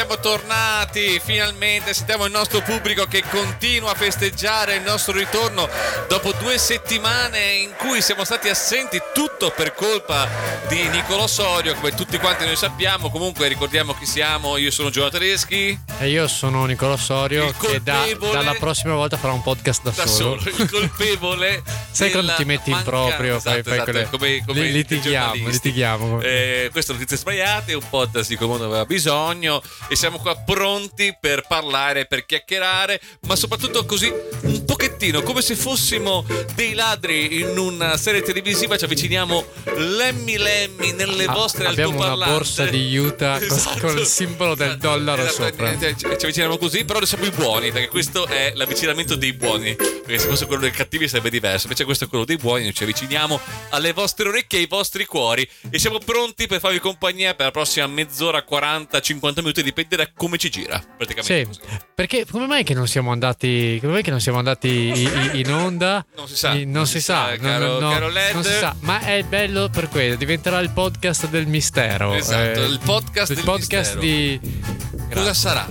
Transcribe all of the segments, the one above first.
siamo tornati finalmente. Sentiamo il nostro pubblico che continua a festeggiare il nostro ritorno dopo due settimane in cui siamo stati assenti, tutto per colpa di Nicolò Sorio, come tutti quanti noi sappiamo. Comunque ricordiamo chi siamo. Io sono Giovanni Tedeschi. E io sono Nicolò Sorio, Il che da- dalla prossima volta farà un podcast da, Da solo. solo, il colpevole. Sai quando ti metti in proprio, fai- esatto, fai esatto, quelle- come, come litighiamo, litighiamo. Eh, questo notizie sbagliate, un podcast di come uno aveva bisogno e siamo qua pronti per parlare, per chiacchierare, ma soprattutto così un pochettino, come se fossimo dei ladri in una serie televisiva, ci avviciniamo lemmi lemmi nelle Ah, vostre abbiamo una altoparlanti. borsa di Utah con- con il simbolo del dollaro sopra. eh, Ci, ci avviciniamo così, però noi siamo i buoni, perché questo è l'avvicinamento dei buoni. Perché se fosse quello dei cattivi sarebbe diverso. Invece questo è quello dei buoni, noi ci avviciniamo alle vostre orecchie e ai vostri cuori. E siamo pronti per farvi compagnia per la prossima mezz'ora, 40, 50 minuti, dipende da come ci gira. Praticamente Sì, perché come mai che non siamo andati, come mai che non siamo andati i- i- in onda? Non si sa, I- non, si, sa, non- caro- no, caro Led. non si sa, ma è bello per quello, diventerà il podcast del mistero. Esatto, eh, il podcast il del podcast mistero. di Cosa sarà?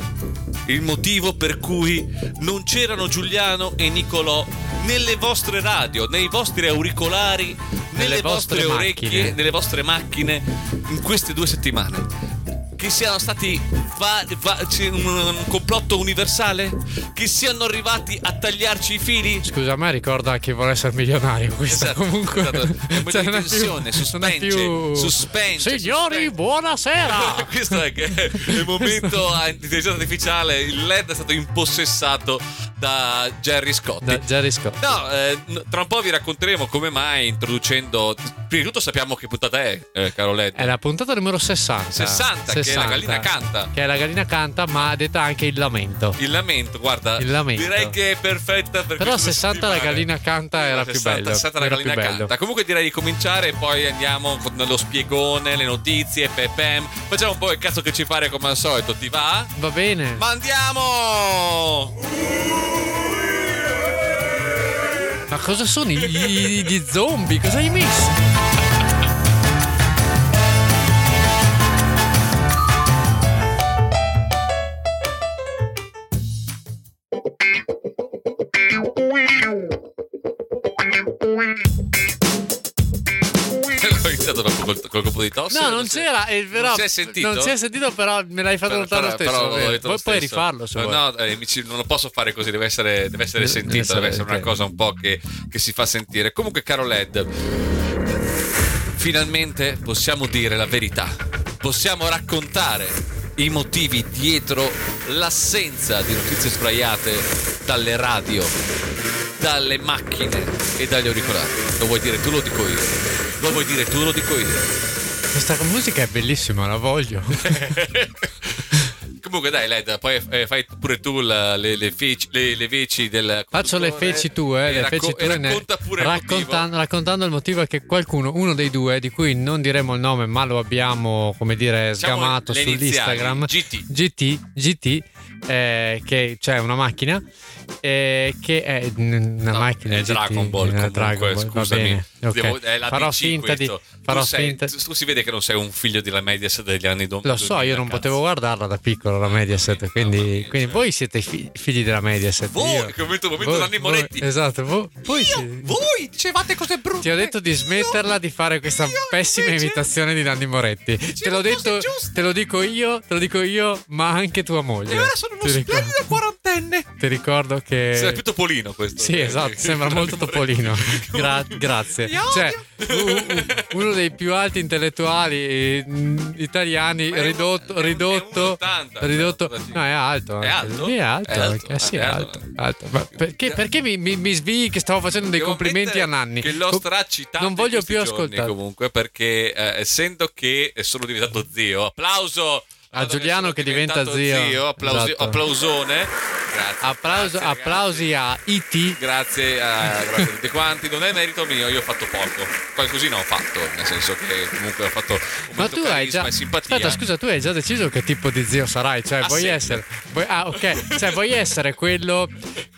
Il motivo per cui non c'erano Giuliano e Nicolò nelle vostre radio, nei vostri auricolari, nelle, Nelle vostre, vostre orecchie, nelle vostre macchine in queste due settimane. Che siano stati va- va- un, un complotto universale? Che siano arrivati a tagliarci i fili? Scusa, a me ricorda che vuole essere milionario. Questo Esatto, comunque esatto. È Cioè, più- tensione, suspense, più- suspense, Signori, suspense. buonasera. Questo è che è il momento intelligenza artificiale. Il LED è stato impossessato da Jerry Scott. Da Jerry Scott. No, eh, tra un po' vi racconteremo come mai introducendo. Prima di tutto sappiamo che puntata è, eh, caro LED. È la puntata numero 60. 60, che è la gallina canta. Che la gallina canta, ma detta anche il lamento. Il lamento, guarda. Il lamento. Direi che è perfetta per Però queste 60 la gallina canta era più 60, bello. 60 la gallina più canta. Comunque direi di cominciare e poi andiamo con lo spiegone, le notizie, pepem. Facciamo un po' il cazzo che ci pare come al solito. Ti va? Va bene. Ma andiamo! Ma cosa sono i- i- gli zombie? Cosa hai messo? Col, col colpo di tosse. No, non c'era. eh, però, Non si è sentito? Non si è sentito, però me l'hai fatto Però- notare lo però- stesso. però detto lo Puoi, rifarlo se vuoi. No, eh, amici, non lo posso fare così, deve essere, deve essere Deve sentito, essere- deve essere una cosa un po' che, che si fa sentire. Comunque, caro Led, finalmente possiamo dire la verità. Possiamo raccontare i motivi dietro l'assenza di notizie sbraiate dalle radio, dalle macchine e dagli auricolari. Lo vuoi dire tu, lo dico io. Lo vuoi dire tu, lo dico io. Questa musica è bellissima, la voglio. Comunque dai Led, poi eh, fai pure tu la- le, le, feci, le, le veci del Faccio le feci tue, e le racco- feci ne- racconta pure il raccontando, raccontando il motivo è che qualcuno, uno dei due, di cui non diremo il nome, ma lo abbiamo, come dire, sgamato iniziali, sull'Instagram. GT. GT, GT, eh, che c'è una macchina eh, che è una No, macchina è Dragon Ball eh, comunque, Dragon Ball, scusami. bene, ok. Devo- è la farò DC finta di farò tu, sei- finta tu- si vede che non sei un figlio della Mediaset degli anni do- lo so, 2000, io non cazzo. potevo guardarla da piccolo la Mediaset, Mamma quindi, mia, quindi cioè. voi siete fi- figli della Mediaset. Voi, io- che momento, momento voi- Nanni Moretti. esatto, voi, voi sì. Voi dicevate cose brutte. Ti ho detto di smetterla di fare questa io pessima invece imitazione di Nanni Moretti. Te l'ho detto, te lo dico io, te lo dico io, ma anche tua moglie. E ora sono uno Ti ricordo- splendido quarantenne. Ti ricordo che Sembra più Topolino questo. Sì, esatto, sembra molto. Topolino. Gra- grazie. Odio. Cioè, u- uno dei più alti intellettuali eh, mh, italiani è un- ridotto, è un- ridotto, è un 1,80, ridotto. cioè, No, è alto. È anche. alto? Sì, è alto. È alto, eh, sì, è alto. alto. perché, perché mi, mi, mi svii che stavo facendo dei Devo complimenti a Nanni? Che l'ho stracitato Non voglio più ascoltare. comunque perché eh, essendo che sono diventato zio, applauso A Giuliano che diventa diventato zio. applausi- Esatto. applausone. Grazie. Applauso- grazie, applausi a IT. Grazie a, grazie a tutti quanti, non è merito mio, io ho fatto poco. Qualcosina ho fatto, nel senso che comunque ho fatto un Ma tu hai già. simpatia. Aspetta, scusa, tu hai già deciso che tipo di zio sarai? Cioè, Ah, vuoi essere. vuoi- Ah, ok. Cioè, vuoi essere quello.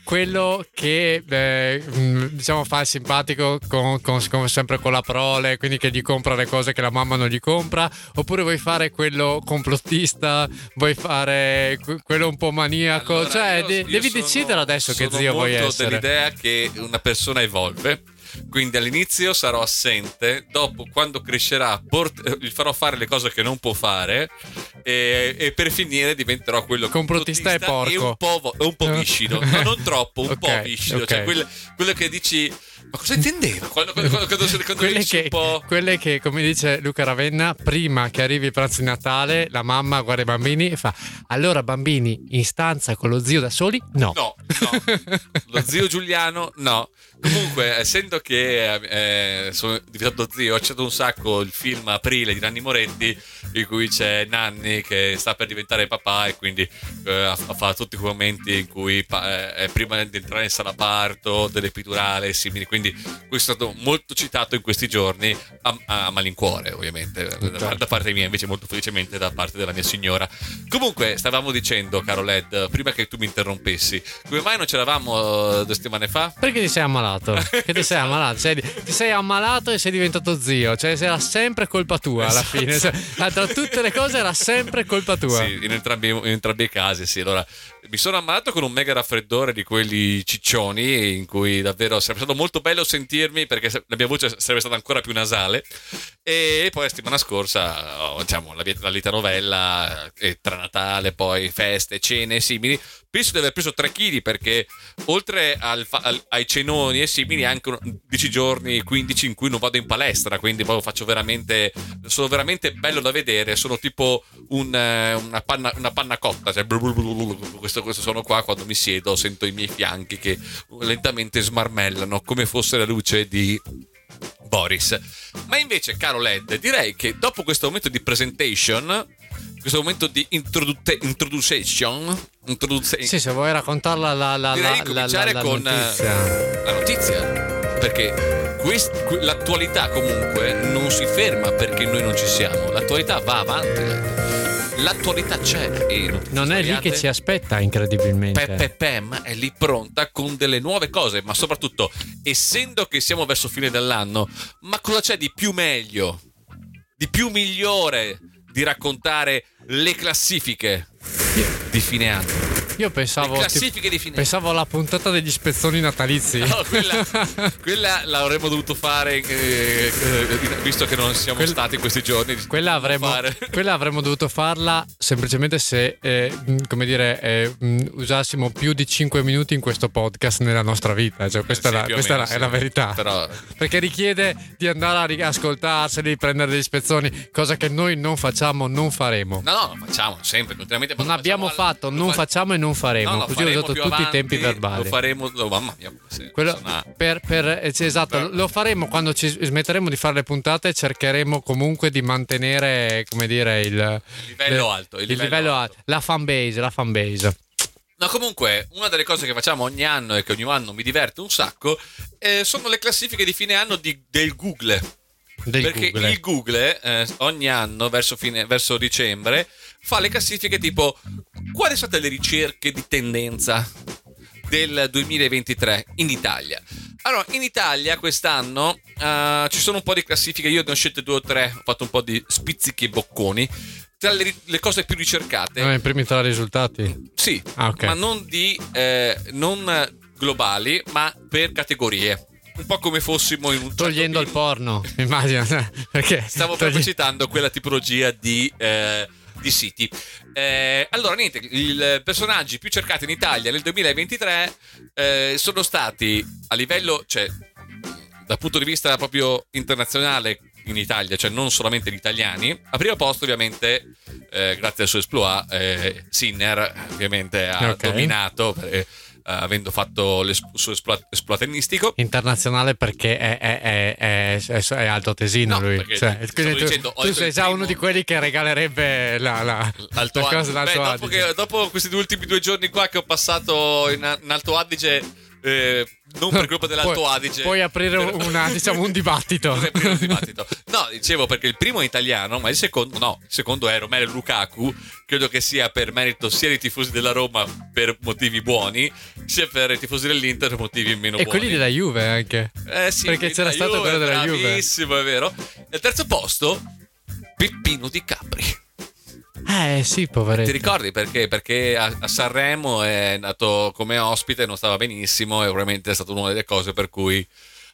quello che eh, mh, diciamo fa il simpatico con, con- come sempre con la prole, quindi che gli compra le cose che la mamma non gli compra, oppure vuoi fare quello complottista, vuoi fare que- quello un po' maniaco, Allora, cioè devi sono- decidere adesso che sono zio vuoi molto essere. dell'idea che una persona evolve. Quindi all'inizio sarò assente, dopo quando crescerà port- gli farò fare le cose che non può fare e, e per finire diventerò quello Complottista e porco. un po', vo- un po' viscido, no, non troppo, un Ok, po' viscido, ok. cioè quel- quello che dici ma cosa intendeva? Quando, quando, quando, quando, quando Quelle che, un po' quelle che, come dice Luca Ravenna, prima che arrivi il pranzo di Natale, la mamma guarda i bambini e fa: Allora, bambini, in stanza con lo zio da soli? No. No, no. Lo zio Giuliano, no. Comunque, essendo che eh, sono diventato zio, ho accettato un sacco il film Aprile di Nanni Moretti, in cui c'è Nanni che sta per diventare papà e quindi eh, fa tutti quei momenti in cui eh, prima di entrare in sala parto, dell'epidurale e simili. Quindi questo è stato molto citato in questi giorni a, a malincuore, ovviamente, da, da parte mia, invece molto felicemente da parte della mia signora. Comunque, stavamo dicendo, caro Led, prima che tu mi interrompessi, come mai non c'eravamo eh, due settimane fa? Perché ti sei ammalato? Che ti sei ammalato? Sei- ti sei ammalato e sei diventato zio. Cioè, era sempre colpa tua alla Esatto. fine. Cioè, tra tutte le cose era sempre colpa tua. Sì, in entrambi, in entrambi i casi, sì. Allora, mi sono ammalato con un mega raffreddore di quelli ciccioni, in cui davvero sarebbe stato molto bello sentirmi perché la mia voce sarebbe stata ancora più nasale. E poi la settimana scorsa, oh, diciamo, la, la litanovella, eh, tra Natale, poi feste, cene e simili. Penso di aver preso 3 kg perché oltre al al- ai cenoni e simili, anche un- 10 giorni, 15 in cui non vado in palestra, quindi proprio faccio veramente, sono veramente bello da vedere, sono tipo un, eh, una, panna, una panna cotta, cioè questo, questo sono qua quando mi siedo, sento i miei fianchi che lentamente smarmellano come fosse la luce di Boris. Ma invece, caro Led, direi che dopo questo momento di presentation, questo momento di introduce- introduction, introduce- Sì, se vuoi raccontarla la, la, direi la, di la, cominciare la con notizia. eh, la notizia. Perché quest- que- l'attualità comunque non si ferma perché noi non ci siamo. L'attualità va avanti. Led. L'attualità c'è. Non è lì che ci aspetta, incredibilmente. Peppe Pem è lì pronta con delle nuove cose, ma soprattutto, essendo che siamo verso fine dell'anno, ma cosa c'è di più meglio, di più migliore di raccontare le classifiche di fine anno? Io pensavo. Le classifiche di fine anno. Pensavo alla puntata degli spezzoni natalizi. No, quella, quella l'avremmo dovuto fare, eh, eh, visto che non siamo Quel- stati in questi giorni. Quella avremmo, quella avremmo dovuto farla semplicemente se, eh, mh, come dire, eh, mh, usassimo più di 5 minuti in questo podcast nella nostra vita. Cioè, questa Sì, è, la, questa è meno, la- è sì. la verità. Però Perché richiede di andare a ascoltarseli, prendere degli spezzoni, cosa che noi non facciamo, non faremo. No, no, lo facciamo sempre, continuamente. Non abbiamo facciamo al- fatto, non fa- facciamo e non faremo. No, lo Così ho usato tutti avanti, i tempi verbali. Lo faremo, oh, mamma mia. sì, Quello sono- per, per- sì, esatto, Per- lo faremo quando ci smetteremo di fare le puntate. Cercheremo comunque di mantenere, come dire, il, livello alto, il il livello livello alto. alto. La fan base, la fan base. No, comunque, una delle cose che facciamo ogni anno e che ogni anno mi diverte un sacco eh, sono le classifiche di fine anno di- del Google. Del Perché Google. il Google eh, ogni anno, verso, fine- verso dicembre, fa le classifiche tipo quali sono state le ricerche di tendenza del 2023 in Italia. Allora, in Italia quest'anno eh, ci sono un po' di classifiche, io ne ho scelte due o tre, ho fatto un po' di spizzichi e bocconi. Tra le, le cose più ricercate, No, i primi tre risultati. sì, Ah, ok. ma non di eh, non globali, ma per categorie. Un po' come fossimo in un Togliendo il certo porno, immagina. Perché Stavo togli- proprio citando quella tipologia di, eh, di siti. Eh, allora, niente, i personaggi più cercati in Italia nel 2023 eh, sono stati a livello, cioè, dal punto di vista proprio internazionale in Italia, cioè non solamente gli italiani. A primo posto, ovviamente, eh, grazie al suo exploit, eh, Sinner ovviamente ha Ok. dominato. Eh, avendo fatto il suo esploit, esploitenistico Internazionale perché è, è, è, è, è- è alto tesino No, lui. Cioè, tu, dicendo, tu sei già primo- uno di quelli che regalerebbe la, la, Alto la Adige. cosa Beh, dopo, che- dopo questi due ultimi due giorni qua che ho passato in, in Alto Adige eh, non per colpa dell'Alto Puoi- Adige. Puoi aprire una, diciamo, un dibattito. Un dibattito. No, dicevo perché il primo è italiano, ma il secondo no. Il secondo è Romelu Lukaku. Credo che sia per merito sia dei tifosi della Roma per motivi buoni, sia per i tifosi dell'Inter per motivi meno E buoni. quelli della Juve anche. Eh sì, Perché c'era stato quello della Juve. Bravissimo, è vero. Al terzo posto, Peppino Di Capri. Eh sì, poveretto. Ti ricordi perché? Perché a, a Sanremo è nato come ospite, non stava benissimo e probabilmente è stata una delle cose per cui,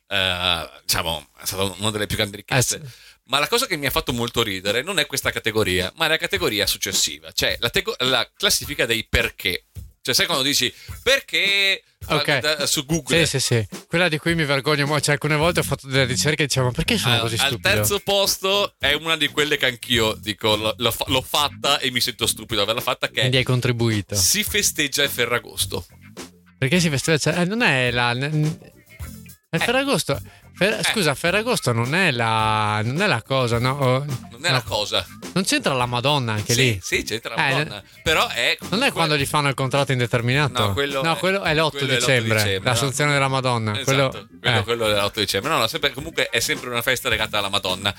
eh, diciamo, è stata una delle più grandi richieste. Eh, sì. Ma la cosa che mi ha fatto molto ridere non è questa categoria, ma è la categoria successiva, cioè la, tego- la classifica dei perché. Cioè, sai quando dici perché Ok. da- su Google? Sì, sì, sì. Quella di cui mi vergogno, mo- cioè alcune volte ho fatto delle ricerche e dicevo, ma perché sono Al, così al stupido? terzo posto è una di quelle che anch'io dico l'ho, l'ho fa- l'ho fatta e mi sento stupido averla fatta che Quindi hai contribuito. si festeggia il Ferragosto. Perché si festeggia? Eh, non è la. È Eh. Ferragosto. Fer- Scusa, Ferragosto non è la. Non è la cosa, no? O- Non è no. la cosa. Non c'entra la Madonna anche sì, lì. sì, c'entra la Eh, Madonna. Però è. Non è quando gli fanno il contratto indeterminato? No, quello è- quello è l'8 quello è l'8 dicembre, dicembre, l'assunzione no. della Madonna. Esatto, quello, quello, eh. quello è l'8 dicembre. No, no, sempre- comunque è sempre una festa legata alla Madonna.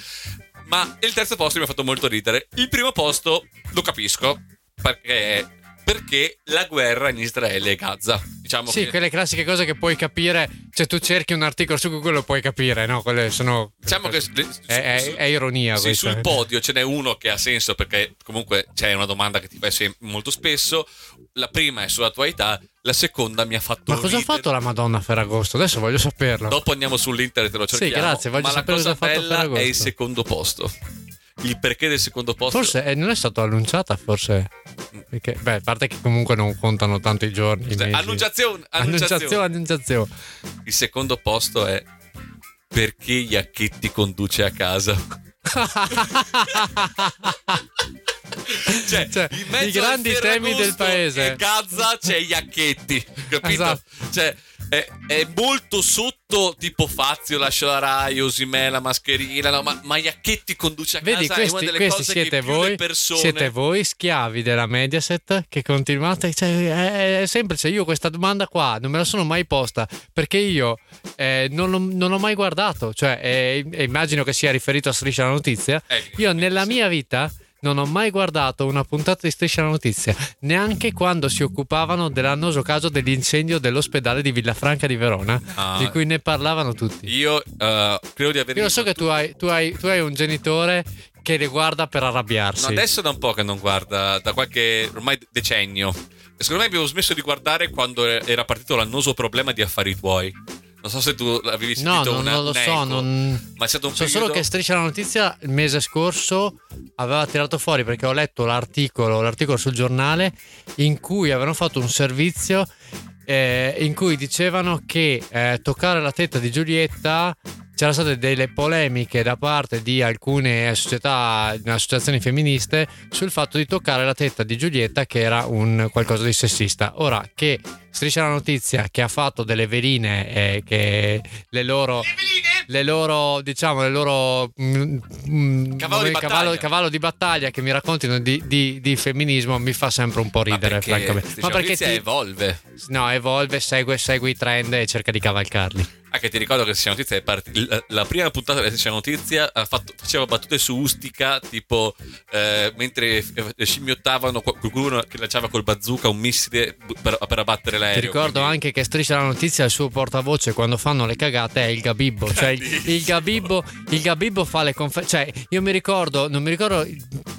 Ma il terzo posto mi ha fatto molto ridere. Il primo posto lo capisco perché. Perché la guerra in Israele e Gaza. Diciamo Sì, che. quelle classiche cose che puoi capire. Cioè, tu cerchi un articolo su Google lo puoi capire, no? Quelle sono. Diciamo che. È, è- è ironia Sì, questa. sul podio ce n'è uno che ha senso perché comunque c'è una domanda che ti fai molto spesso. La prima è sull'attualità, la seconda mi ha fatto Ma cosa ha ridere. fatto la Madonna Ferragosto? Adesso voglio saperlo. Dopo andiamo sull'internet e te lo Sì, cerchiamo. grazie, voglio Ma sapere cosa ha fatto bella Ferragosto. è il secondo posto. Il perché del secondo posto. Forse eh, non è stato annunciata, forse. Perché, beh, a parte che comunque non contano tanto i giorni. Cioè, annunciazione, Annunciazione, annunciazione. Il secondo posto è perché Iacchetti conduce a casa. Cioè, Cioè, i grandi temi del paese. Gaza c'è Iacchetti, capito? Esatto. Cioè, è, è molto sotto tipo Fazio lascia la Rai, Osimè la mascherina, no, ma, ma Iacchetti conduce a Vedi, casa è una questi, delle questi cose siete voi, persone siete voi schiavi della Mediaset che continuate. Cioè, è, semplice. Io questa domanda qua non me la sono mai posta perché io eh, non, ho, non ho mai guardato. Cioè, eh, immagino che sia riferito a Striscia la Notizia. Eh, Io nella mia vita non ho mai guardato una puntata di Striscia la Notizia, neanche quando si occupavano dell'annoso caso dell'incendio dell'ospedale di Villafranca di Verona, Ah. di cui ne parlavano tutti. Io eh, credo di aver Io so che tu hai, tu, hai, tu hai un genitore che le guarda per arrabbiarsi. No, adesso da un po' che non guarda, da qualche ormai decennio. E secondo me abbiamo smesso di guardare quando era partito l'annoso problema di affari tuoi. Non so se tu avevi No, sentito non, una, non lo so. eco, Non... Ma è stato un So periodo... solo che Striscia la Notizia il mese scorso aveva tirato fuori perché ho letto l'articolo, l'articolo sul giornale in cui avevano fatto un servizio eh, in cui dicevano che eh, toccare la tetta di Giulietta c'erano state delle polemiche da parte di alcune società, associazioni femministe sul fatto di toccare la tetta di Giulietta che era un qualcosa di sessista. Ora che Striscia la Notizia che ha fatto delle veline eh, che le loro le loro, diciamo, le loro mm, mm, Cavallo di cavallo, battaglia. cavallo di battaglia che mi raccontino di, di- di femminismo mi fa sempre un po' Ma ridere, perché francamente. Ma perché ti- evolve. no, evolve, segue, segue i trend e cerca di cavalcarli. Anche ti ricordo che Striscia Notizia è part- la, la prima puntata della Striscia Notizia ha fatto- faceva battute su Ustica, tipo eh, mentre eh, scimmiottavano qual- qualcuno che lanciava col bazooka un missile per, per abbattere l'aereo. Ti ricordo quindi- anche che Striscia la Notizia il suo portavoce quando fanno le cagate è il Gabibbo. Cioè il, il Gabibbo, il Gabibbo fa le conferenze. Cioè, io mi ricordo, non mi ricordo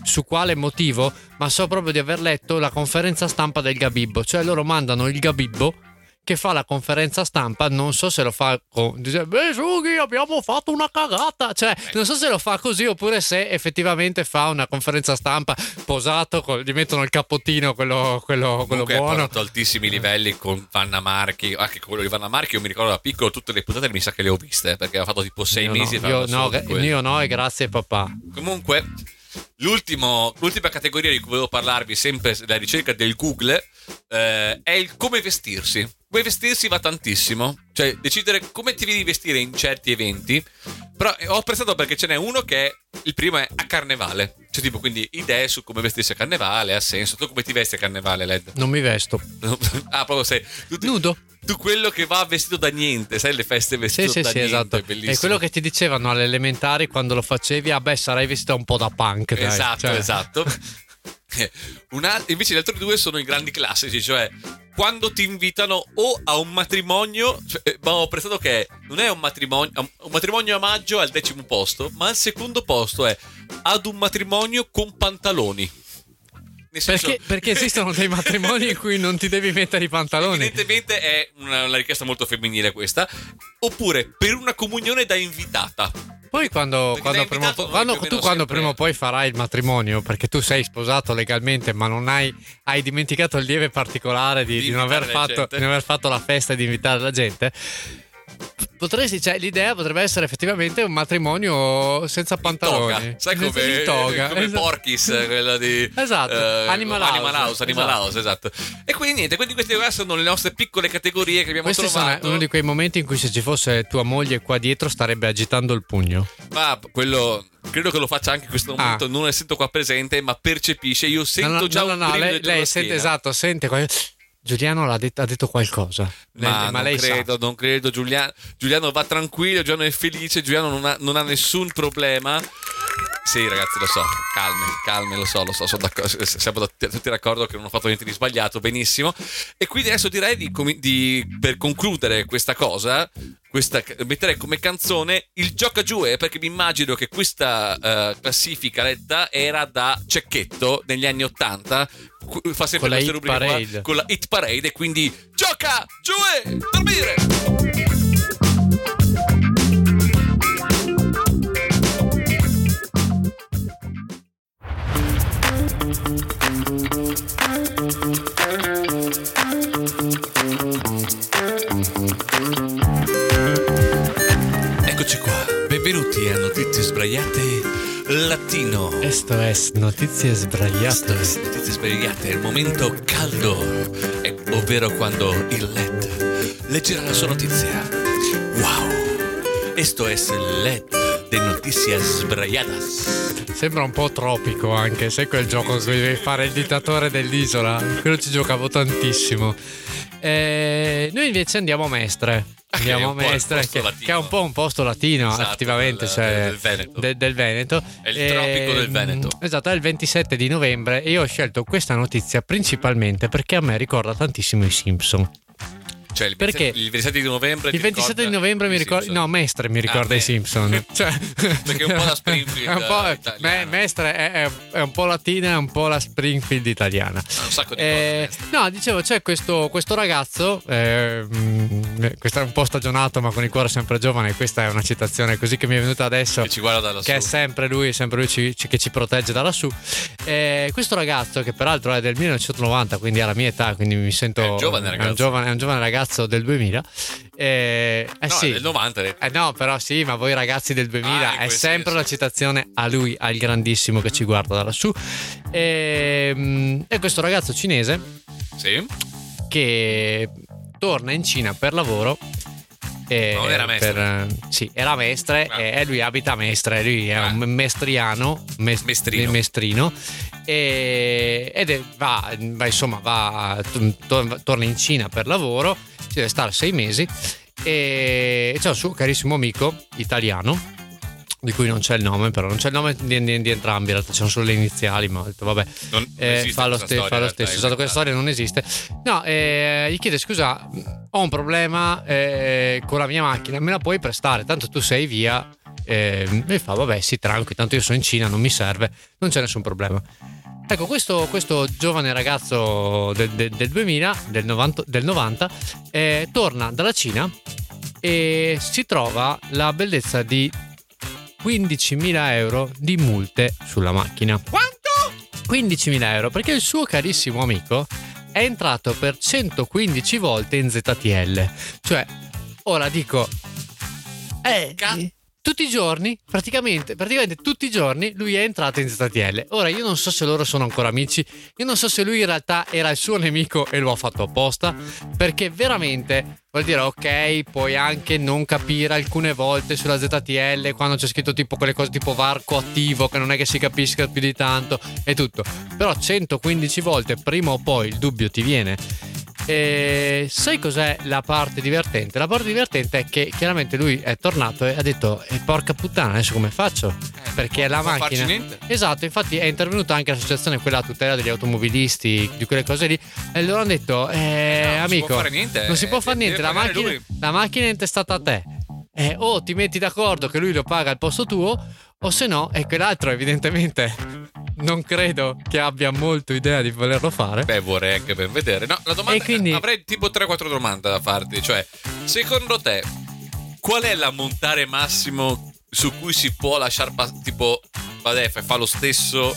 su quale motivo, ma so proprio di aver letto la conferenza stampa del Gabibbo. Cioè, loro mandano il Gabibbo che fa la conferenza stampa, non so se lo fa con dice "Beh, Sughi, abbiamo fatto una cagata". Cioè, non so se lo fa così oppure se effettivamente fa una conferenza stampa posato, col- gli mettono il cappottino quello, quello, quello ha buono. portato altissimi livelli con Vanna Marchi. Anche quello di Vanna Marchi, io mi ricordo da piccolo tutte le puntate mi sa che le ho viste perché ha fatto tipo sei Io mesi. no, io, no, io no, e grazie papà. Comunque, l'ultima categoria di cui volevo parlarvi, sempre la ricerca del Google, eh, è il come vestirsi. Vestirsi va tantissimo, cioè decidere come ti devi vestire in certi eventi. Però eh, ho apprezzato perché ce n'è uno che è, il primo è a carnevale. Cioè, tipo, quindi idee su come vestirsi a carnevale, ha senso. Tu come ti vesti a carnevale, Led? Non mi vesto. ah, proprio sei. tu Nudo. tu quello che va vestito da niente, sai le feste vestito Sì, sì, da sì, niente, esatto. è bellissimo. È quello che ti dicevano alle elementari quando lo facevi, ah beh, sarai vestito un po' da punk. Dai. Esatto, Cioè, esatto. Eh, Una- invece gli altri due sono i grandi classici, cioè quando ti invitano o a un matrimonio, cioè, eh, ma ho apprezzato che non è un matrimonio, un matrimonio a maggio al decimo posto, ma al secondo posto è ad un matrimonio con pantaloni. Senso- Perché, perché esistono dei matrimoni in cui non ti devi mettere i pantaloni. Evidentemente è una, una richiesta molto femminile questa. Oppure per una comunione da invitata. Poi quando, quando prima quando- tu quando prima o poi farai il matrimonio, perché tu sei sposato legalmente, ma non hai, hai dimenticato il lieve particolare di, Di di non fatto, di non aver fatto la festa e di invitare la gente. Potresti, cioè, l'idea potrebbe essere effettivamente un matrimonio senza pantaloni. Sai come, in toga. come esatto. Porkis, quella di Esatto, eh, Animal House. Animal House, Animal Esatto. House, esatto. E quindi niente, quindi queste qua sono le nostre piccole categorie che abbiamo Questo sono trovato. uno di quei momenti in cui se ci fosse tua moglie qua dietro starebbe agitando il pugno. Ma quello credo che lo faccia anche in questo momento, Ah. non essendo qua presente, ma percepisce, io sento no, no, già no, un no, lei, lei sente, esatto, sente. qua- Giuliano l'ha det- ha detto qualcosa. Ma, Lei- non lei sa. credo, non credo. Giuliano, Giuliano va tranquillo, Giuliano è felice, Giuliano non ha, non ha nessun problema. Sì, ragazzi, lo so, calme, calme, lo so, lo so, siamo tutti d'accordo che non ho fatto niente di sbagliato, benissimo. E quindi adesso direi di, di- per concludere questa cosa, questa, metterei come canzone il Gioca Giù, perché mi immagino che questa eh, classifica letta era da Cecchetto negli anni Ottanta, fa sempre Con la queste Hit rubriche con la Hit Parade, e quindi Gioca Giù, e dormire! Eccoci qua, benvenuti a Notizie Sbraiate Latino. Esto es Notizie Questo Sbraiate. è Notizie Sbraiate, il momento caldo, eh, ovvero quando il LED leggerà la sua notizia. Wow, esto es el LED de Noticias Sbraiadas. Sembra un po' tropico anche, sai quel gioco devi fare il dittatore dell'isola? Quello ci giocavo tantissimo. Eh, noi invece andiamo a Mestre. Andiamo a Mestre, che, che è un po' un posto latino, Esatto, effettivamente, del- cioè, del Veneto. de- del Veneto. È il tropico del Veneto. Esatto, è il 27 di novembre e io ho scelto questa notizia principalmente perché a me ricorda tantissimo i Simpson. Cioè il Perché? 27, il 27 di novembre. Il ti 27 di novembre mi. Simpson? No, Mestre mi ricorda Ah, i Simpson. Cioè, Perché è un po' la Springfield È po', me- Mestre è, è- è un po' latina, è un po' la Springfield italiana. Ha un sacco di Eh, cose. no, dicevo, c'è questo, questo ragazzo, eh, mm, questo è un po' stagionato, ma con il cuore sempre giovane. Questa è una citazione così che mi è venuta adesso. Che ci guarda dalla Che è sempre lui, sempre lui ci- ci- che ci protegge da lassù. Eh, questo ragazzo, che peraltro è del 1990, quindi ha la mia età, quindi mi sento. È un giovane È un ragazzo. giovane, è un giovane ragazzo del 2000. Eh, eh No, sì. del 90. hai detto. Eh no, però sì, ma voi ragazzi del 2000 Ah, è sempre una citazione a lui, al grandissimo che ci guarda da lassù. E, e questo ragazzo cinese Sì. che torna in Cina per lavoro. E Ma non era Mestre? per- sì, era mestre Ah. e lui abita a Mestre, lui è Ah. un mestriano, mes- Mestrino. mestrino e, ed è- va, va, insomma, va, to- torna in Cina per lavoro, ci deve stare sei mesi e c'è un suo carissimo amico italiano di cui non c'è il nome, però non c'è il nome di, di- di entrambi, in realtà ci sono solo le iniziali, ma ho detto vabbè, Non, non eh, fa lo, ste- storia, fa lo stesso. Esatto, questa storia non esiste. No, eh, gli chiede scusa, ho un problema eh, con la mia macchina, me la puoi prestare? Tanto tu sei via. Eh, e fa, vabbè, sì, tranquillo, tanto io sono in Cina, non mi serve, non c'è nessun problema. Ecco, questo, questo giovane ragazzo del, del- del 2000, del 90, del 90 eh, torna dalla Cina e si trova la bellezza di 15.000 euro di multe sulla macchina. Quanto? 15.000 euro perché il suo carissimo amico è entrato per 115 volte in ZTL. Cioè, ora dico, eh, Ca- tutti i giorni, praticamente, praticamente tutti i giorni lui è entrato in ZTL. Ora io non so se loro sono ancora amici, io non so se lui in realtà era il suo nemico e lo ha fatto apposta, perché veramente vuol dire ok, puoi anche non capire alcune volte sulla ZTL quando c'è scritto tipo quelle cose tipo varco attivo che non è che si capisca più di tanto e tutto. Però 115 volte prima o poi il dubbio ti viene. E sai cos'è la parte divertente? La parte divertente è che chiaramente lui è tornato e ha detto: e porca puttana, adesso come faccio? Eh, Perché la macchina. Esatto, infatti è intervenuta anche l'associazione, quella a tutela degli automobilisti, di quelle cose lì. E loro hanno detto: eh, no, non si amico, può fare niente, non si eh, può fare niente. La macchina, lui." la macchina è intestata a te. Eh, o ti metti d'accordo che lui lo paga al posto tuo, o se no, è quell'altro, evidentemente. Non credo che abbia molto idea di volerlo fare. Beh, vorrei anche ben vedere. No, la domanda E quindi- avrei tipo 3-4 domande da farti. Cioè, secondo te, qual è l'ammontare massimo su cui si può lasciare? Tipo, vabbè, fa fa lo stesso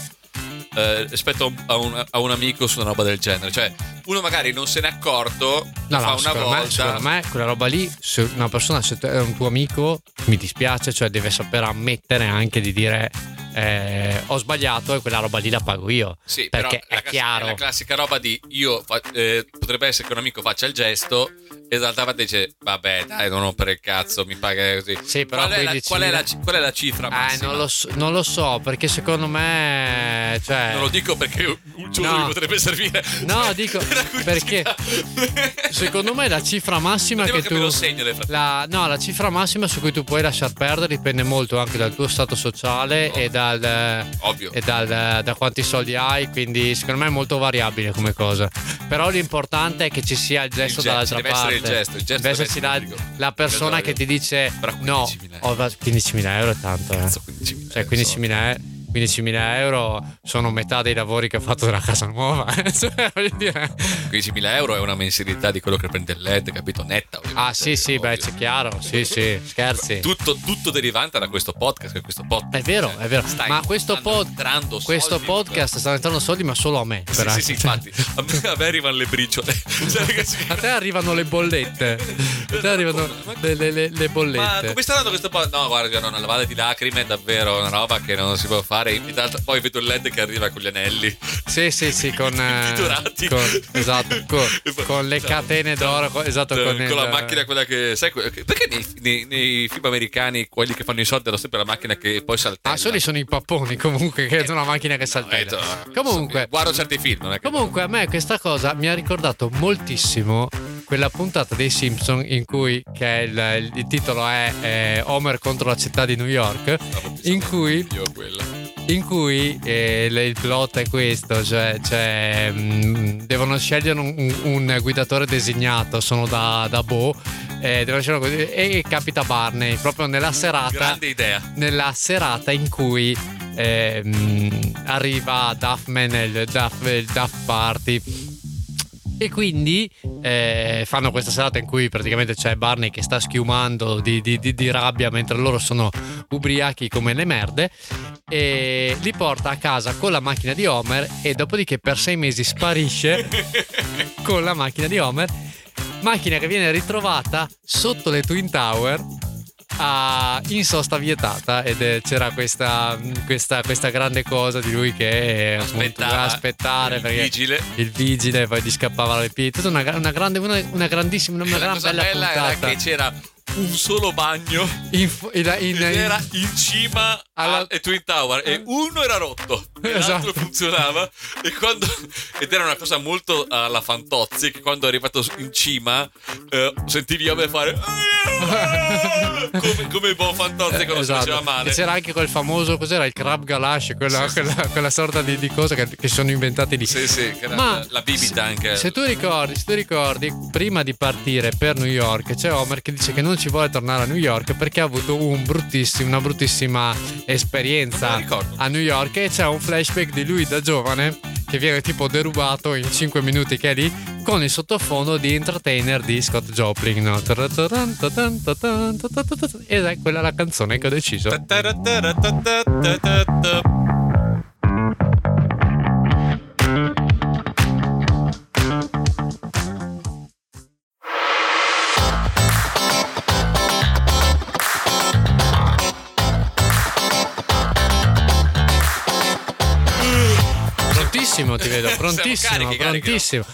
eh, rispetto a un, a un- a un amico su una roba del genere. Cioè, uno magari non se n'è accorto, No, fa no, una volta. me, secondo me quella roba lì, se una persona se è un tuo amico, mi dispiace, cioè deve sapere ammettere anche di dire eh, ho sbagliato e quella roba lì la pago io. Sì, perché però la è classi- chiaro. la classica roba di io eh, potrebbe essere che un amico faccia il gesto e dall'altra parte dice vabbè dai non rompere il cazzo mi paga così Sì, però qual, è la, 15.000 qual, è la, qual è la cifra Eh, massima? non lo, so, non lo so, perché secondo me. Cioè, Non lo dico perché un giorno No. mi potrebbe servire No, dico Per la perché secondo me la cifra massima che che tu. me lo segno. La, no, la cifra massima su cui tu puoi lasciar perdere dipende molto anche dal tuo stato sociale e, dal, ovvio e dal- da quanti soldi hai, quindi secondo me è molto variabile come cosa. Però l'importante è che ci sia il gesto Il dall'altra deve parte. essere il gesto, il gesto Deve deve essere la, persona che ti dice no, 15.000 oh, va- 15.000 euro è tanto. Eh. Cazzo, 15.000 Cioè euro, 15.000 euro. 15.000 euro sono metà dei lavori che ho fatto della casa nuova. Cioè, voglio dire. 15.000 euro è una mensilità di quello che prende il LED capito netta Ah, sì, sì, beh, ovvio. c'è chiaro. Sì, sì, scherzi. tutto, tutto derivante da questo podcast questo podcast È vero, cioè, è vero. Ma questo, pod- entrando questo soldi, podcast sta entrando soldi, ma solo a me. Sì, sì, sì, infatti. A me, a me arrivano le briciole. Cioè, A te arrivano le bollette. A te arrivano le, le- le- le Ma bollette. come sta andando questo po'? No, guarda, no, una lavata di lacrime è davvero una roba che non si può fare. In realtà, poi vedo il LED che arriva con gli anelli. Sì, sì, sì, con, eh, con- esatto, con, con le catene d'oro, con- esatto, Eh, con, con il- la macchina quella che sai que- perché nei, nei- nei film americani quelli che fanno i soldi hanno sempre la macchina che poi saltella Ah, soli sono i papponi comunque, che è una macchina che Eh, saltella. to- Comunque, guardo certi film non è che Comunque a me questa cosa mi ha ricordato moltissimo quella puntata dei Simpson in cui che il, il titolo è eh, Homer contro la città di New York in cui, io quella in cui eh, il plot è questo cioè, cioè, mm, devono scegliere un, un- guidatore designato sono da, da Bo eh, così, e capita Barney proprio nella serata grande idea nella serata in cui ehm, arriva Duffman il Duff, il Duff Party. E quindi eh, fanno questa serata in cui praticamente c'è Barney che sta schiumando di, di- di- di rabbia mentre loro sono ubriachi come le merde e li porta a casa con la macchina di Homer e dopodiché per sei mesi sparisce con la macchina di Homer macchina che viene ritrovata sotto le Twin Tower a- in sosta vietata ed è- c'era questa, questa, questa grande cosa di lui che appunto, Aspettava. aspettare il vigile. il vigile poi gli scappava le piedi tutta una, una grande una, una grandissima una gran bella, bella era puntata. che c'era un solo bagno. In, in- in- ed era in cima alla- alle Twin Tower e uno era rotto e l'altro Esatto. funzionava e quando ed era una cosa molto alla Fantozzi che quando è arrivato in cima eh, sentivi Homer fare come, come buon Fantozzi quando Esatto. si faceva male. E c'era anche quel famoso cos'era? Il crab galash quella, Sì, sì, quella, quella sorta di, di cosa che, che sono inventate lì. Sì sì che era Ma la, bibita anche. Se tu ricordi, se tu ricordi, prima di partire per New York c'è Homer che dice che non ci vuole tornare a New York perché ha avuto un bruttissimo, una bruttissima esperienza lo a New York e c'è un flashback di lui da giovane che viene tipo derubato in 5 minuti che è lì con il sottofondo di entertainer di Scott Joplin no? ed è quella la canzone che ho deciso prontissimo ti vedo prontissimo carichi, carichi, prontissimo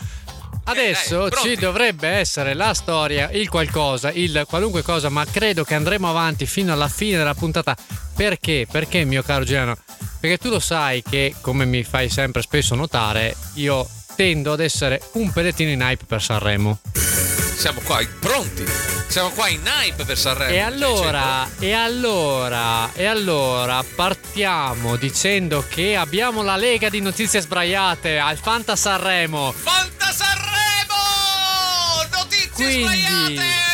Adesso dai, pronti. ci dovrebbe essere la storia, il qualcosa, il qualunque cosa, ma credo che andremo avanti fino alla fine della puntata. Perché? Perché, mio caro Giuliano? Perché tu lo sai che, come mi fai sempre spesso notare, io tendo ad essere un pellettino in hype per Sanremo. Siamo qua pronti. Siamo qua in hype per Sanremo. E allora, e allora, e allora partiamo dicendo che abbiamo la lega di notizie sbraiate al Fanta Sanremo. Fanta Sanremo! Notizie Quindi- sbagliate!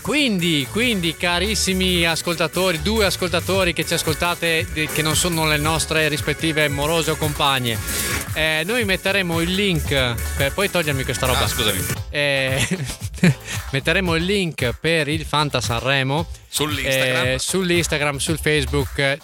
Quindi, quindi, carissimi ascoltatori, due ascoltatori che ci ascoltate, che non sono le nostre rispettive morose o compagne, eh, noi metteremo il link. Per, puoi togliermi questa roba? Ah, scusami. Eh, metteremo il link per il Fanta Sanremo Sull'Instagram. eh, sull'Instagram, sul Facebook.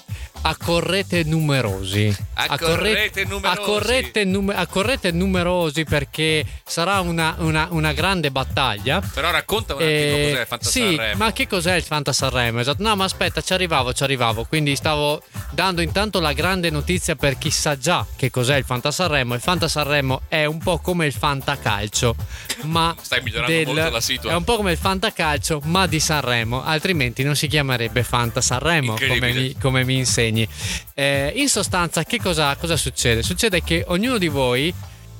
Accorrete numerosi. Accorrete numerosi. Accorrete, num- accorrete numerosi perché sarà una, una- una grande battaglia. Però racconta un attimo Eh, cos'è il Fanta sì, Sanremo. ma che cos'è il Fanta Sanremo? Esatto. No, ma aspetta, ci arrivavo, ci arrivavo. Quindi stavo dando intanto la grande notizia per chi sa già che cos'è il Fanta Sanremo. Il Fanta Sanremo è un po' come il Fanta Calcio, ma Stai migliorando molto la situa. È un po' come il Fanta Calcio, ma di Sanremo, altrimenti non si chiamerebbe Fanta Sanremo, come mi, come mi insegni. Eh, in sostanza, che cosa, cosa succede? Succede che ognuno di voi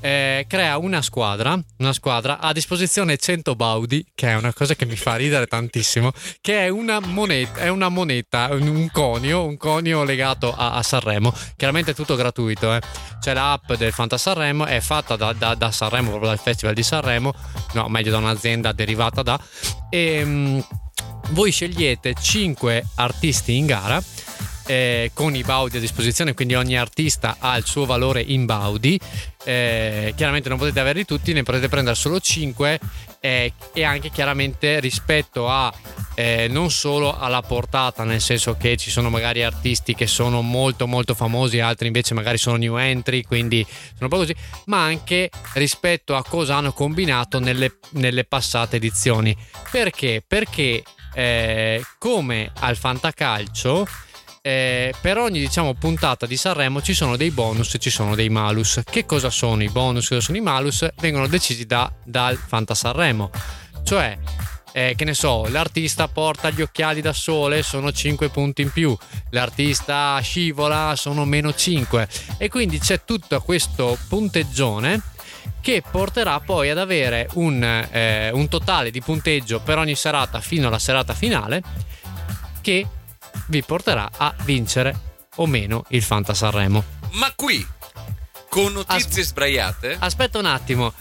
eh, crea una squadra, una squadra a disposizione 100 baudi, che è una cosa che mi fa ridere tantissimo, che è una moneta, è una moneta, un, conio, un conio legato a, a Sanremo. Chiaramente è tutto gratuito, eh. c'è l'app del Fanta Sanremo, è fatta da, da- da Sanremo, proprio dal Festival di Sanremo, no, meglio da un'azienda derivata da. E, mm, voi scegliete 5 artisti in gara eh, con i baudi a disposizione, quindi ogni artista ha il suo valore in baudi. Eh, chiaramente non potete averli tutti, ne potete prendere solo 5 eh, e anche chiaramente rispetto a eh, non solo alla portata, nel senso che ci sono magari artisti che sono molto molto famosi, altri invece magari sono new entry, quindi sono un po' così, ma anche rispetto a cosa hanno combinato nelle, nelle passate edizioni. Perché? Perché eh, come al Fantacalcio eh, per ogni diciamo puntata di Sanremo ci sono dei bonus e ci sono dei malus. Che cosa sono i bonus? Cosa sono i malus? Vengono decisi da, dal Fanta Sanremo. Cioè, eh, che ne so, l'artista porta gli occhiali da sole, sono 5 punti in più, l'artista scivola, sono meno 5. E quindi c'è tutto questo punteggione che porterà poi ad avere un, eh, un totale di punteggio per ogni serata fino alla serata finale che vi porterà a vincere o meno il Fanta Sanremo. Ma qui, con notizie sbraiate, Aspetta un attimo.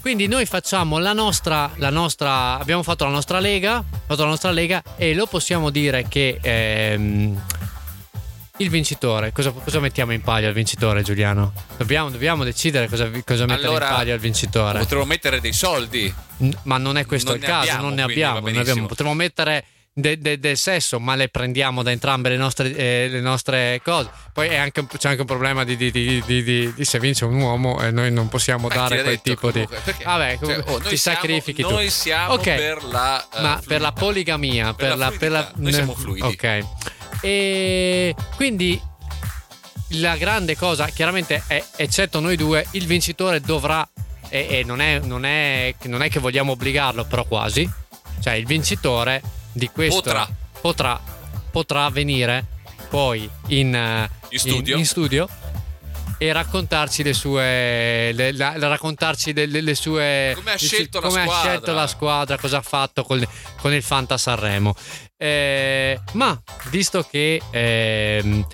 Quindi noi facciamo la nostra, la nostra abbiamo fatto la nostra lega, fatto la nostra lega e lo possiamo dire che ehm, il vincitore, cosa, cosa mettiamo in palio al vincitore Giuliano? Dobbiamo, dobbiamo decidere cosa, cosa mettere Allora, in palio al vincitore. potremmo mettere dei soldi. N- ma non è questo Non il caso, abbiamo, non ne abbiamo, non ne abbiamo. Potremmo mettere de- de- del sesso, ma le prendiamo da entrambe le nostre, eh, le nostre cose. Poi è anche c'è anche un problema di, di- di- di- se vince un uomo e noi non possiamo Ma dare quel detto tipo comunque? di... Vabbè, Cioè, oh, ti siamo- sacrifichi tu. Noi siamo Ok. per la. eh, ma per la poligamia, Per per, la la, per la- fluidità. Noi siamo fluidi. Ok. E quindi la grande cosa, chiaramente, è, eccetto noi due, il vincitore dovrà, e, e non, è, non, è, non è che vogliamo obbligarlo, però quasi, cioè il vincitore di questo Potrà. potrà, potrà venire poi in, eh, In studio. in studio e raccontarci le sue le, la- raccontarci le, le- le sue Come ha scelto la come ha squadra. scelto la squadra cosa ha fatto col- con il Fanta Sanremo Eh, ma visto che ehm,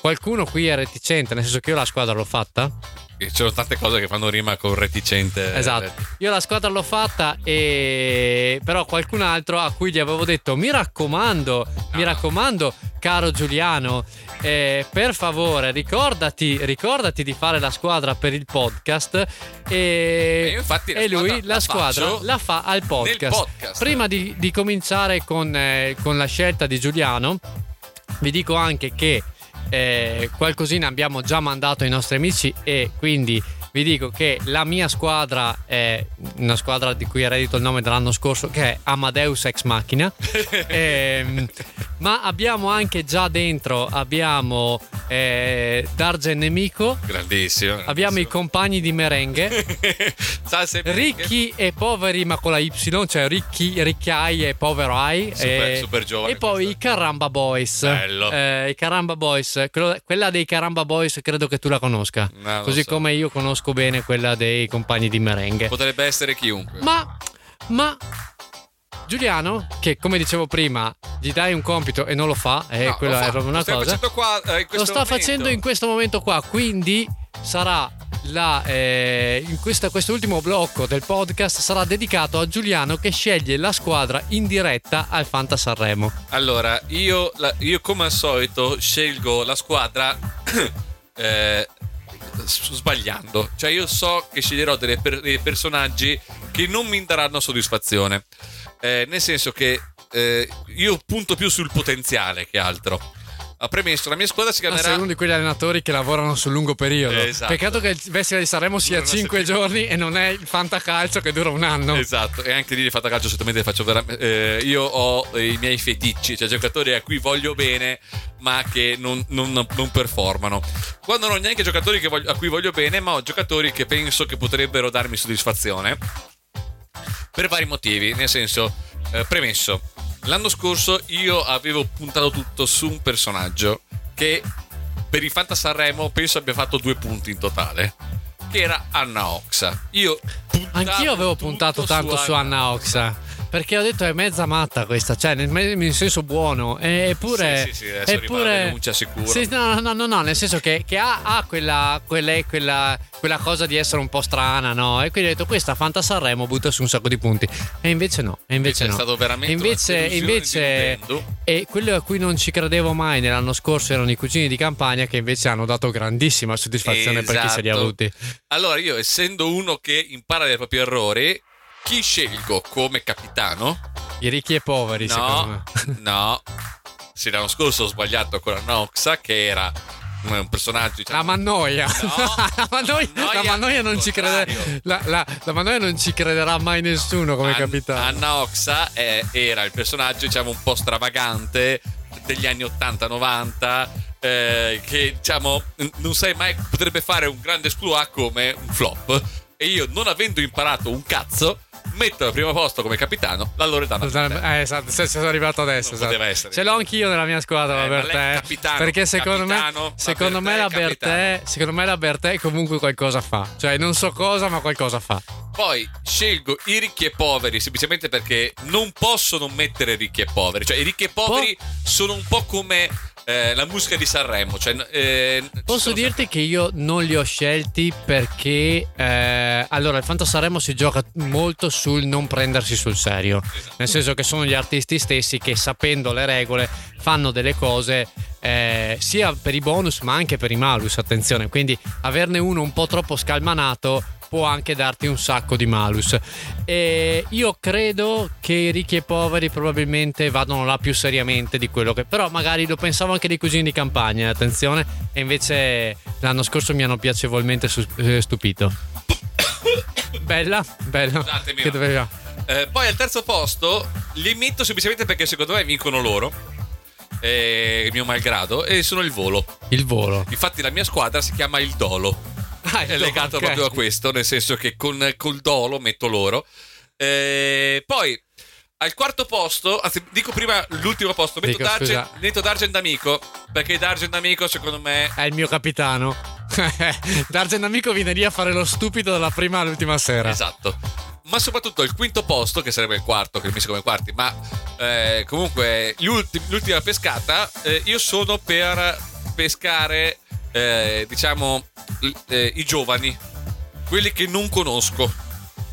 qualcuno qui è reticente nel senso che io la squadra l'ho fatta Ci sono tante cose che fanno rima con reticente. Esatto, io la squadra l'ho fatta e però qualcun altro a cui gli avevo detto mi raccomando, mi Ah. raccomando caro Giuliano, eh, per favore ricordati, ricordati di fare la squadra per il podcast e, E e lui la la squadra la fa al podcast. podcast. Prima di, di cominciare con, eh, con la scelta di Giuliano, vi dico anche che eh, qualcosina abbiamo già mandato ai nostri amici e quindi vi dico che la mia squadra è una squadra di cui eredito il nome dell'anno scorso che è Amadeus Ex Machina Ehm, ma abbiamo anche già dentro, abbiamo eh, Dargen Nemico, Grandissimo. abbiamo i grandissimo. compagni di e merengue. ricchi e poveri ma con la Y, cioè ricchi, ricchiai e povero ai. Super- e, super giovane E poi questo. i Caramba Boys. Bello. Eh, I Caramba Boys, quello- quella dei Caramba Boys credo che tu la conosca. No, Così so. come io conosco bene quella dei compagni di merengue. Potrebbe essere chiunque. Ma, ma Giuliano, che come dicevo prima, gli dai un compito e non lo fa, e No, quella fa. è proprio una Lo cosa. qua, eh, Lo sta momento. facendo in questo momento qua, quindi sarà la, eh, in questa- quest'ultimo blocco del podcast sarà dedicato a Giuliano che sceglie la squadra in diretta al Fanta Sanremo. Allora, io, la- io come al solito scelgo la squadra eh, s- sbagliando. Cioè io so che sceglierò per- dei personaggi che non mi daranno soddisfazione. Eh, nel senso che eh, io punto più sul potenziale che altro. Ha premesso, la mia squadra si Ma sei chiamerà... uno di quegli allenatori che lavorano sul lungo periodo. Esatto. Peccato che il Festival di Sanremo sia Dura una 5 settimana. giorni e non è il Fantacalcio che dura un anno. Esatto, e anche lì di fatta calcio assolutamente faccio veramente. io ho i miei feticci, cioè giocatori a cui voglio bene, ma che non, non- non performano. Quando non ho neanche giocatori voglio- a cui voglio bene, ma ho giocatori che penso che potrebbero darmi soddisfazione. Per vari motivi, nel senso, eh, premesso, l'anno scorso io avevo puntato tutto su un personaggio che per il Fanta Sanremo penso abbia fatto due punti in totale. Che era Anna Oxa. Io Anch'io avevo puntato tanto su Anna Oxa. Perché ho detto è mezza matta questa, cioè nel, nel senso buono. Eppure. Sì, sì, sì, adesso la denuncia sicuro. Sì, no, no, no, no, nel senso che, che ha, ha quella, quella, quella, quella cosa di essere un po' strana, no? E quindi ho detto questa Fanta Sanremo butta su un sacco di punti. E invece no, e invece, Invece è no. stato veramente E invece, invece e quello a cui non ci credevo mai nell'anno scorso erano i cugini di campagna che invece hanno dato grandissima soddisfazione per chi se li ha Esatto. avuti. Allora, io essendo uno che impara dai propri errori, chi scelgo come capitano? I ricchi e poveri, secondo No, me. no. Sì, l'anno scorso ho sbagliato con Anna Oxa, che era un personaggio. Diciamo, La Mannoia. No, la, Mannoia la non ci crede- la, la- la Mannoia non ci crederà mai nessuno come An- capitano. Anna Oxa è- era il personaggio, diciamo, un po' stravagante degli anni 80-90. eh, che diciamo non sai mai potrebbe fare un grande exploit come un flop e io non avendo imparato un cazzo metto al primo posto come capitano la Loredana Bertè. Eh, esatto, se- sono arrivato adesso. Non esatto. essere. Ce l'ho anch'io nella mia squadra, Eh, la lei è Bertè. capitano, perché secondo capitano, me, la secondo me la Bertè secondo me la Bertè comunque qualcosa fa. Cioè, non so cosa, ma qualcosa fa. Poi scelgo i ricchi e poveri semplicemente perché non posso non mettere ricchi e poveri. Cioè, i ricchi e poveri sono un po' come eh, la musica di Sanremo. Cioè, eh, Posso dirti che io non li ho scelti perché eh, allora il Fanta Sanremo si gioca molto sul non prendersi sul serio, Esatto. nel senso che sono gli artisti stessi che sapendo le regole fanno delle cose eh, sia per i bonus ma anche per i malus, attenzione, quindi averne uno un po' troppo scalmanato può anche darti un sacco di malus. E io credo che i ricchi e poveri probabilmente vadano là più seriamente di quello che. Però magari lo pensavo anche dei cugini di campagna, attenzione. E invece l'anno scorso mi hanno piacevolmente eh, stupito. Bella, bella. Scusatemi, Che doveva. Eh, poi al terzo posto li metto semplicemente perché secondo me vincono loro. eh, il mio malgrado e sono il volo. Il volo. Infatti la mia squadra si chiama il Dolo. Ah, È legato ok. proprio a questo, nel senso che con col Dolo metto loro. Eh, poi al quarto posto, anzi dico prima l'ultimo posto, metto, Dico, Dargen, metto Dargen D'Amico, perché Dargen D'Amico secondo me È il mio capitano. Dargen Amico viene lì a fare lo stupido dalla prima all'ultima sera. Esatto. Ma soprattutto il quinto posto, che sarebbe il quarto, che mi come quarti, ma eh, comunque ultimi- l'ultima pescata, eh, io sono per pescare, eh, diciamo, eh, i giovani, quelli che non conosco.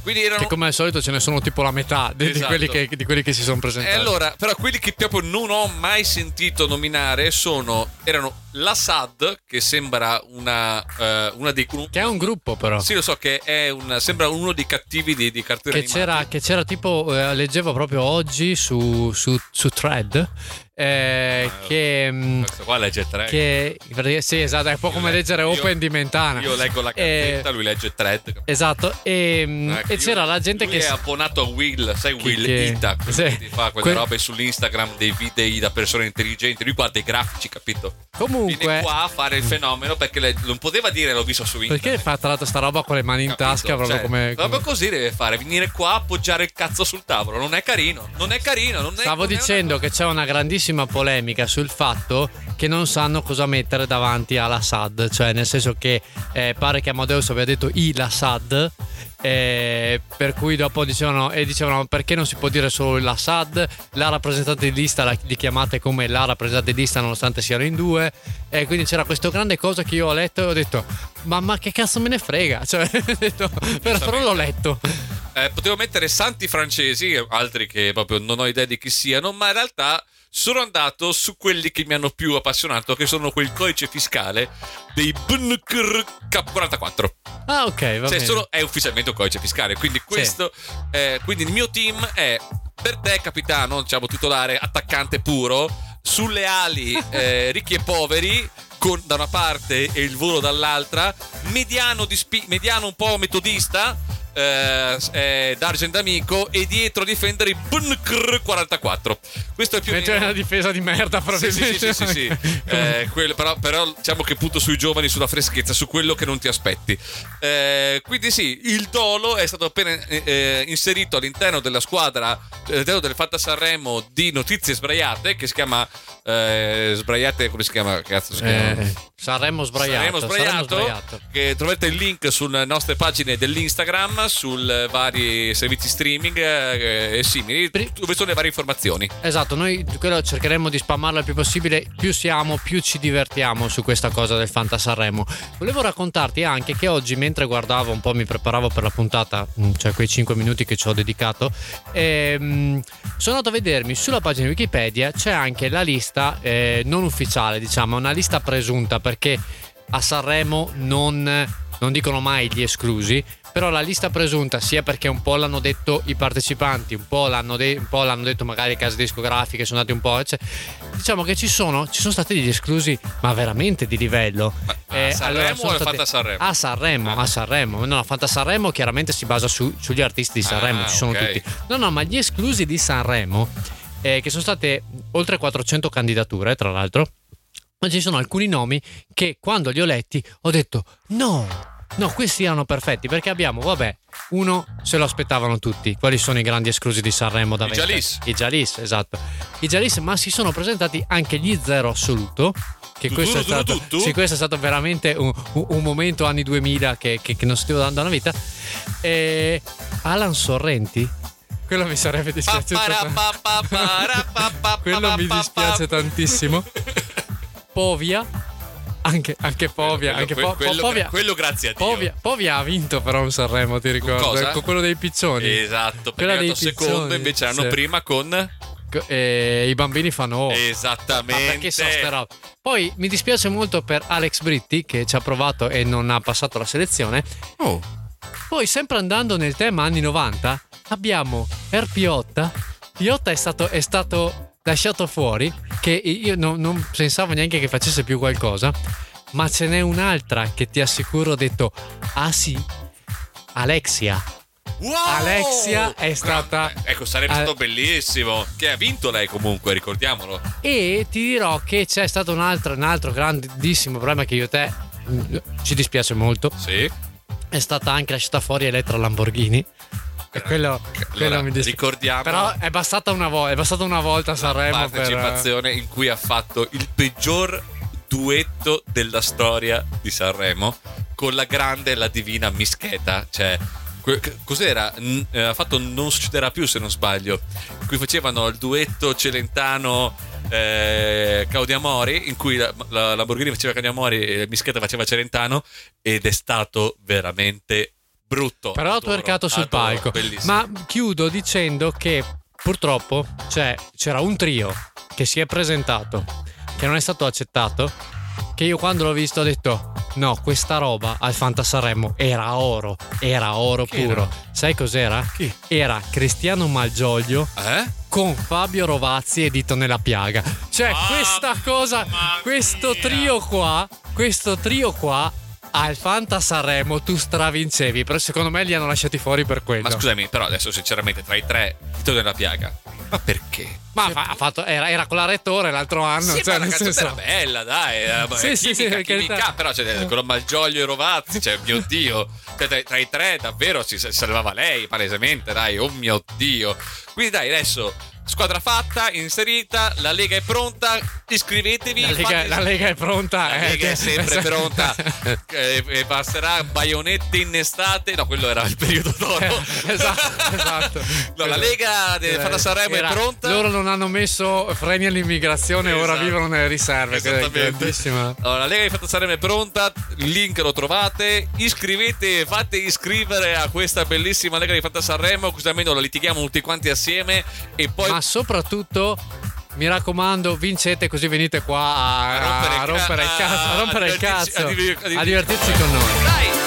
Erano... Che come al solito ce ne sono tipo la metà di, di Esatto. quelli, che, di quelli che si sono E presentati. allora, però quelli che proprio non ho mai sentito nominare sono, erano la SAD, che sembra una, eh, una dei... Che è un gruppo però. Sì, lo so che è un, sembra uno dei cattivi di, di cartoni Che che c'era tipo, eh, leggevo proprio oggi su, su, su Thread, eh, che, mm, Questo qua legge tre. che perché- sì esatto è un po' come le- leggere io- Open di Mentana Io leggo la Eh, cazzetta, lui legge thread. esatto e, Ecco, e io- c'era la gente che è abbonato a Will, sai Will che- Ita, sì. che fa quelle Que- robe sull'Instagram dei video da persone intelligenti. Lui guarda i grafici, capito? comunque Viene qua a fare il fenomeno perché le- non poteva dire l'ho visto su internet. perché fa tra l'altro sta roba con le mani in Capito? tasca proprio Cioè, come, Proprio come- così deve fare, venire qua, appoggiare il cazzo sul tavolo. Non è carino, non è carino. Non è, Stavo non è dicendo una- che c'è una grandissima polemica sul fatto che non sanno cosa mettere davanti all'Assad, cioè nel senso che eh, pare che Amadeus abbia detto il Assad, eh, per cui dopo dicevano, e dicevano perché non si può dire solo l'Assad, la rappresentante di lista la, li chiamate come la rappresentante di lista nonostante siano in due, e quindi c'era questa grande cosa che io ho letto e ho detto ma, ma che cazzo me ne frega, cioè, detto, però, però l'ho letto. Eh, potevo mettere santi francesi, altri che proprio non ho idea di chi siano, ma in realtà sono andato su quelli che mi hanno più appassionato, che sono quel codice fiscale dei BNKR K44. Ah ok, va Cioè, bene. solo- è ufficialmente un codice fiscale. Quindi questo. eh, quindi il mio team è per te, capitano, diciamo titolare, attaccante puro, sulle ali eh, ricchi e poveri. Con, da una parte e il volo dall'altra, mediano, di spi- mediano un po' metodista, eh, eh, D'Argent amico, e dietro difendere i BNKR 44. Questo è più o Mentre è meno- una difesa di merda sì, sì, sì, sì, sì, sì. Eh, quello- però, però diciamo che punto sui giovani, sulla freschezza, su quello che non ti aspetti. Eh, quindi sì, il dolo è stato appena eh, inserito all'interno della squadra, all'interno del Fatta Sanremo di Notizie Sbraiate, che si chiama eh, Sbraiate, come si chiama? Cazzo si chiama? Eh, Sanremo sbraiato. Saremo sbraiato, sbraiato. che trovate il link sulle nostre pagine dell'Instagram, sul vari servizi streaming eh, e simili, dove sono le varie informazioni. Esatto, noi quello cercheremo di spammarlo il più possibile. Più siamo, più ci divertiamo su questa cosa del Fanta Sanremo. Volevo raccontarti anche che oggi, mentre guardavo un po', mi preparavo per la puntata, mm, cioè quei 5 minuti che ci ho dedicato, ehm, sono andato a vedermi sulla pagina di Wikipedia c'è anche la lista eh, non ufficiale, diciamo, una lista presunta perché a Sanremo non, non dicono mai gli esclusi, però la lista presunta sia perché un po' l'hanno detto i partecipanti, un po' l'hanno, de- un po' l'hanno detto magari le case discografiche, sono andati un po', cioè, diciamo che ci sono, ci sono stati degli esclusi, ma veramente di livello. a Sanremo sono o al Fanta Sanremo? A Sanremo, Ah. a Sanremo. No, Fanta Sanremo chiaramente si basa su- sugli artisti di Sanremo, Ah, ci sono ok. tutti. No, no, ma gli esclusi di Sanremo, eh, che sono state oltre 400 candidature, tra l'altro, ma ci sono alcuni nomi che quando li ho letti ho detto no, no, questi erano perfetti perché abbiamo, vabbè, uno se lo aspettavano tutti. Quali sono i grandi esclusi di Sanremo da I vent'anni? Jalis. I Jalis, esatto. I Jalis, ma si sono presentati anche gli Zero Assoluto. Che Tu, questo, tu, è stato, tu, sì, questo è stato veramente un, un- momento anni 2000 che, che- che non sentivo da, da una vita. E Alan Sorrenti, quello mi sarebbe dispiaciuto. Quello mi dispiace tantissimo. Povia, anche, anche Povia, Quello- anche Po- quello- Povia, quello grazie a Dio. Povia, Povia ha vinto però un Sanremo, ti ricordo? cosa? Con quello dei piccioni. Esatto, perché arrivato secondo, invece l'anno sì. prima con E i bambini fanno oh. Esattamente. Ma perché so ste robe? Poi mi dispiace molto per Alex Britti che ci ha provato e non ha passato la selezione. Oh. Poi, sempre andando nel tema anni 90, abbiamo Er Piotta. Piotta è stato, è stato lasciato fuori, che io non, non pensavo neanche che facesse più qualcosa, ma ce n'è un'altra che ti assicuro ho detto, ah sì, Alexia. Wow! Alexia è stata- Grande. Ecco, sarebbe stato bellissimo. Che ha vinto lei comunque, ricordiamolo. E ti dirò che c'è stato un altro, un altro grandissimo problema che io e te mm, ci dispiace molto. Sì. È stata anche lasciata fuori Elettra Lamborghini. E quello, quello Allora, mi dispiace. ricordiamo Però è bastata una, vo- è bastata una volta a Sanremo per... partecipazione in cui ha fatto il peggior duetto della storia di Sanremo con la grande e la divina Mischeta. Cioè, cos'era? N- eh, ha fatto Non succederà più se non sbaglio. In cui facevano il duetto Celentano. Eh, Claudia Mori in cui la, la Lamborghini faceva Claudia Mori e Mischeta faceva Celentano ed è stato veramente brutto Però ha twerkato sul adoro, palco. bellissimo. Ma chiudo dicendo che purtroppo cioè, c'era un trio che si è presentato, che non è stato accettato, che io quando l'ho visto ho detto no, questa roba al Fanta Sanremo era oro, era oro Chi puro. era? Sai cos'era? Chi? Era Cristiano Malgioglio eh? con Fabio Rovazzi e Dito nella piaga. Cioè, Mamma questa cosa, questo trio qua, questo trio qua al Fanta Sanremo tu stravincevi, però secondo me li hanno lasciati fuori per quello. Ma scusami, però adesso sinceramente tra i tre, Tito della piaga. Ma perché? Ma fa- ha fatto, era, era con la rettore l'altro anno. Sì, cioè, ma la canzone senso- era bella, dai. Era, Sì, eh, sì, sì, chimica, per chimica, però cioè, quello Malgioglio e Rovazzi, cioè, mio Dio. Cioè, tra, tra i tre davvero si salvava lei, palesemente, dai, oh mio Dio. Quindi dai, adesso squadra fatta, inserita, la Lega è pronta, iscrivetevi. La Lega, fate- la Lega è pronta. La eh, Lega è sempre pronta. Eh, e basterà baionette in estate. No, quello era il periodo d'oro. esatto, esatto. No, la Lega de- fatta Sanremo Era- è pronta. Loro non hanno messo freni all'immigrazione e ora Esatto. vivono nelle riserve. Esattamente. Allora, la Lega di Fatta Sanremo è pronta, il link lo trovate, iscrivete, fate iscrivere a questa bellissima Lega di Fatta Sanremo, così almeno la litighiamo tutti quanti assieme e poi Ma soprattutto. Mi raccomando, vincete così venite qua a, A rompere il cazzo, a rompere il cazzo, a div- a div- a divertirci con noi. Dai!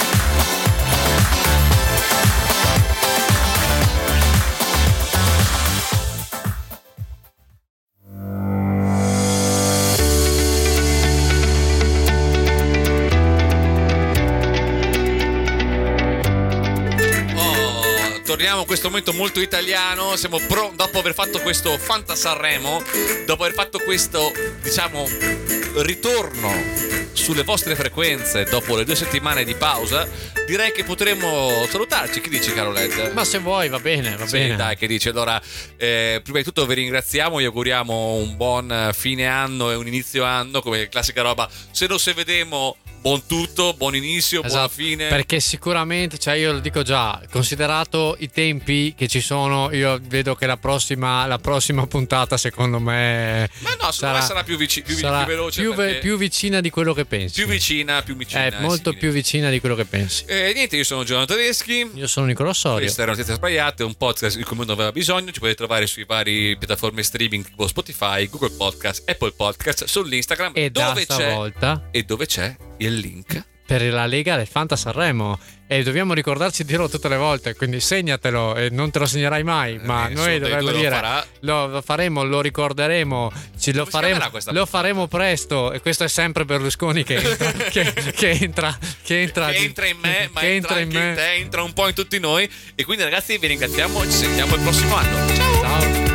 Torniamo a questo momento molto italiano. Siamo pro- dopo aver fatto questo Fanta Sanremo, dopo aver fatto questo, diciamo, ritorno sulle vostre frequenze dopo le due settimane di pausa, direi che potremmo salutarci. Che dici, caro Led? Ma se vuoi, va bene, va Sì, bene. dai, che dici? Allora, eh, prima di tutto vi ringraziamo, vi auguriamo un buon fine anno e un inizio anno, come classica roba. Se non se vedemo, buon tutto, buon inizio, buona Esatto, fine. Perché sicuramente, cioè io lo dico già, considerato i tempi che ci sono, io vedo che la prossima, la prossima puntata secondo me Ma no, me sarà più, vici- più, sarà più veloce. più, ve- più vicina di quello che pensi. più vicina, più vicina. È molto sì. più vicina di quello che pensi. Eh, niente, io sono Giovanni Tedeschi. Io sono Nicola Sorio. Queste erano notizie sbagliate, un podcast di cui non aveva bisogno. Ci potete trovare sui vari piattaforme streaming tipo Spotify, Google Podcast, Apple Podcast, sull'Instagram. E da dove c'è, stavolta e dove c'è il link per la Lega del Fanta Sanremo. E dobbiamo ricordarci di dirlo tutte le volte, quindi segnatelo e non te lo segnerai mai. ma Eh, noi dovremmo due lo dire: farà. lo, lo faremo, lo ricorderemo, ci lo, faremo, lo faremo presto. E questo è sempre Berlusconi che entra, che, che entra, che entra, che entra in me, ma entra, entra in in me. te, entra un po' in tutti noi. E quindi, ragazzi, vi ringraziamo. Ci sentiamo il prossimo anno. Ciao! Ciao.